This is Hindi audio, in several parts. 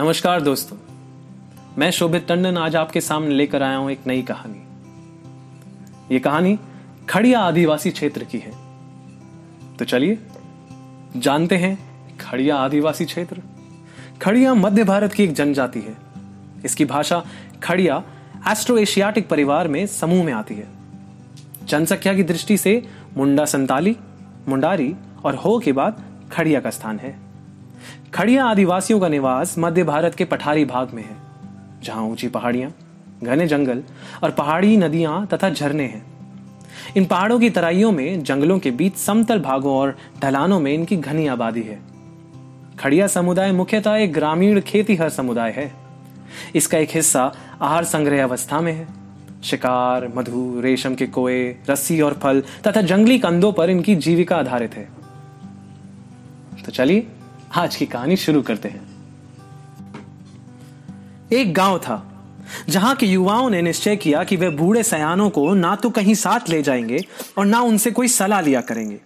नमस्कार दोस्तों, मैं शोभित टंडन आज आपके सामने लेकर आया हूँ एक नई कहानी। ये कहानी खड़िया आदिवासी क्षेत्र की है। तो चलिए, जानते हैं खड़िया आदिवासी क्षेत्र। खड़िया मध्य भारत की एक जनजाति है। इसकी भाषा खड़िया एस्ट्रो एशियाटिक परिवार में समूह में आती है। जनसंख्या की दृष्टि से मुंडा संताली, मुंडारी और हो के बाद खड़िया का स्थान है। खड़िया आदिवासियों का निवास मध्य भारत के पठारी भाग में है, जहाँ ऊँची पहाड़ियाँ, घने जंगल और पहाड़ी नदियाँ तथा झरने हैं। इन पहाड़ों की तराइयों में, जंगलों के बीच समतल भागों और ढलानों में इनकी घनी आबादी है। खड़िया समुदाय मुख्यतः एक ग्रामीण खेतीहर समुदाय है। इसका एक हिस्सा आहार संग्रह अवस्था में है। शिकार, मधु, रेशम के कोए, रस्सी और फल तथा जंगली कंदों पर इनकी जीविका आधारित है। तो चलिए आज की कहानी शुरू करते हैं। एक गाँव था, जहाँ के युवाओं ने निश्चय किया कि वे बूढ़े सयानों को ना तो कहीं साथ ले जाएँगे और ना उनसे कोई सलाह लिया करेंगे।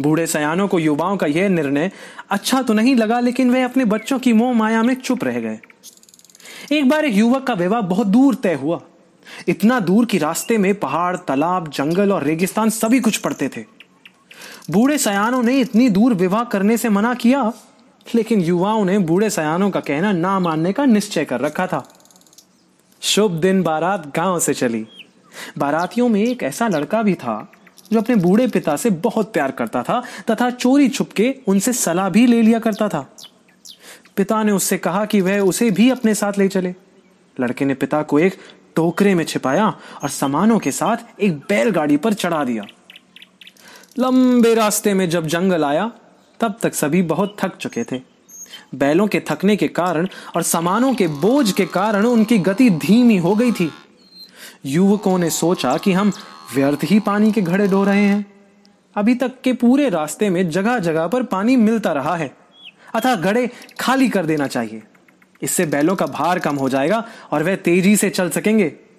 बूढ़े सयानों को युवाओं का यह निर्णय अच्छा तो नहीं लगा, लेकिन वे अपने बच्चों की मोह माया में चुप रह गए। एक बार एक युवक का विवाह बहुत दूर तय हुआ। इतना दूर कि रास्ते में पहाड़, तालाब, जंगल और रेगिस्तान सभी कुछ पड़ते थे। बूढ़े सयानों ने इतनी दूर विवाह करने से मना किया, लेकिन युवाओं ने बूढ़े सयानों का कहना ना मानने का निश्चय कर रखा था। शुभ दिन, बारात गाँव से चली। बारातियों में एक ऐसा लड़का भी था, जो अपने बूढ़े पिता से बहुत प्यार करता था, तथा चोरी छुपके उनसे सलाह भी ले लिया करता था। पिता ने उससे कहा कि वह उसे भी अपने साथ ले चले। लड़के ने पिता को एक टोकरे में छिपाया और सामानों के साथ एक बैलगाड़ी पर चढ़ा दिया। लंबे रास्ते में जब जंगल आया, तब तक सभी बहुत थक चुके थे। बैलों के थकने के कारण और सामानों के बोझ के कारण उनकी गति धीमी हो गई थी। युवकों ने सोचा कि हम व्यर्थ ही पानी के घड़े ढो रहे हैं। अभी तक के पूरे रास्ते में जगह जगह पर पानी मिलता रहा है। अतः घड़े खाली कर देना चाहिए। इससे बैलों का भार कम हो जाएगा और वह तेज़ी से चल सकेंगे।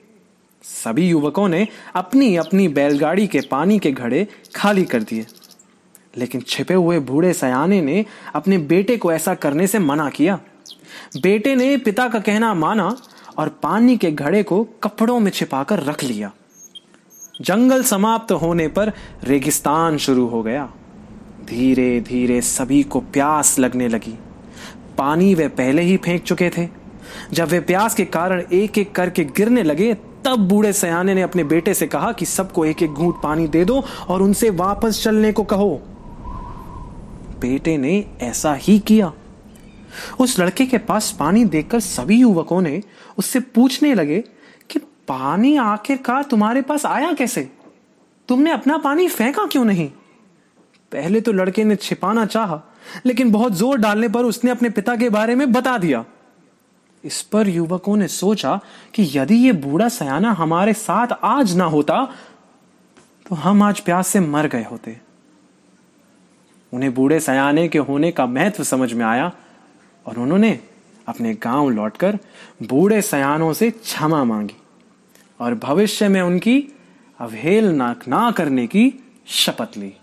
सभी युवकों ने अपनी अपनी बैलगाड़ी के पानी के घड़े खाली कर दिए। लेकिन छिपे हुए बूढ़े सयाने ने अपने बेटे को ऐसा करने से मना किया। बेटे ने पिता का कहना माना और पानी के घड़े को कपड़ों में छिपाकर रख लिया। जंगल समाप्त होने पर रेगिस्तान शुरू हो गया। धीरे धीरे सभी को प्यास लगने लगी। पानी वे पहले ही फेंक चुके थे। जब वे प्यास के कारण एक एक करके गिरने लगे तब बूढ़े सयाने ने अपने बेटे से कहा कि सबको एक एक घूंट पानी दे दो और उनसे वापस चलने को कहो। बेटे ने ऐसा ही किया। उस लड़के के पास पानी देखकर सभी युवकों ने उससे पूछने लगे कि, पानी आखिरकार तुम्हारे पास आया कैसे? तुमने अपना पानी फेंका क्यों नहीं? पहले तो लड़के ने छिपाना चाहा, लेकिन बहुत ज़ोर डालने पर उसने अपने पिता के बारे में बता दिया। इस पर युवकों ने सोचा कि यदि ये बूढ़ा सयाना हमारे साथ आज ना होता तो हम आज प्यास से मर गए होते। उन्हें बूढ़े सयाने के होने का महत्व समझ में आया और उन्होंने अपने गाँव लौटकर बूढ़े सयानों से क्षमा मांगी और भविष्य में उनकी अवहेलना ना करने की शपथ ली।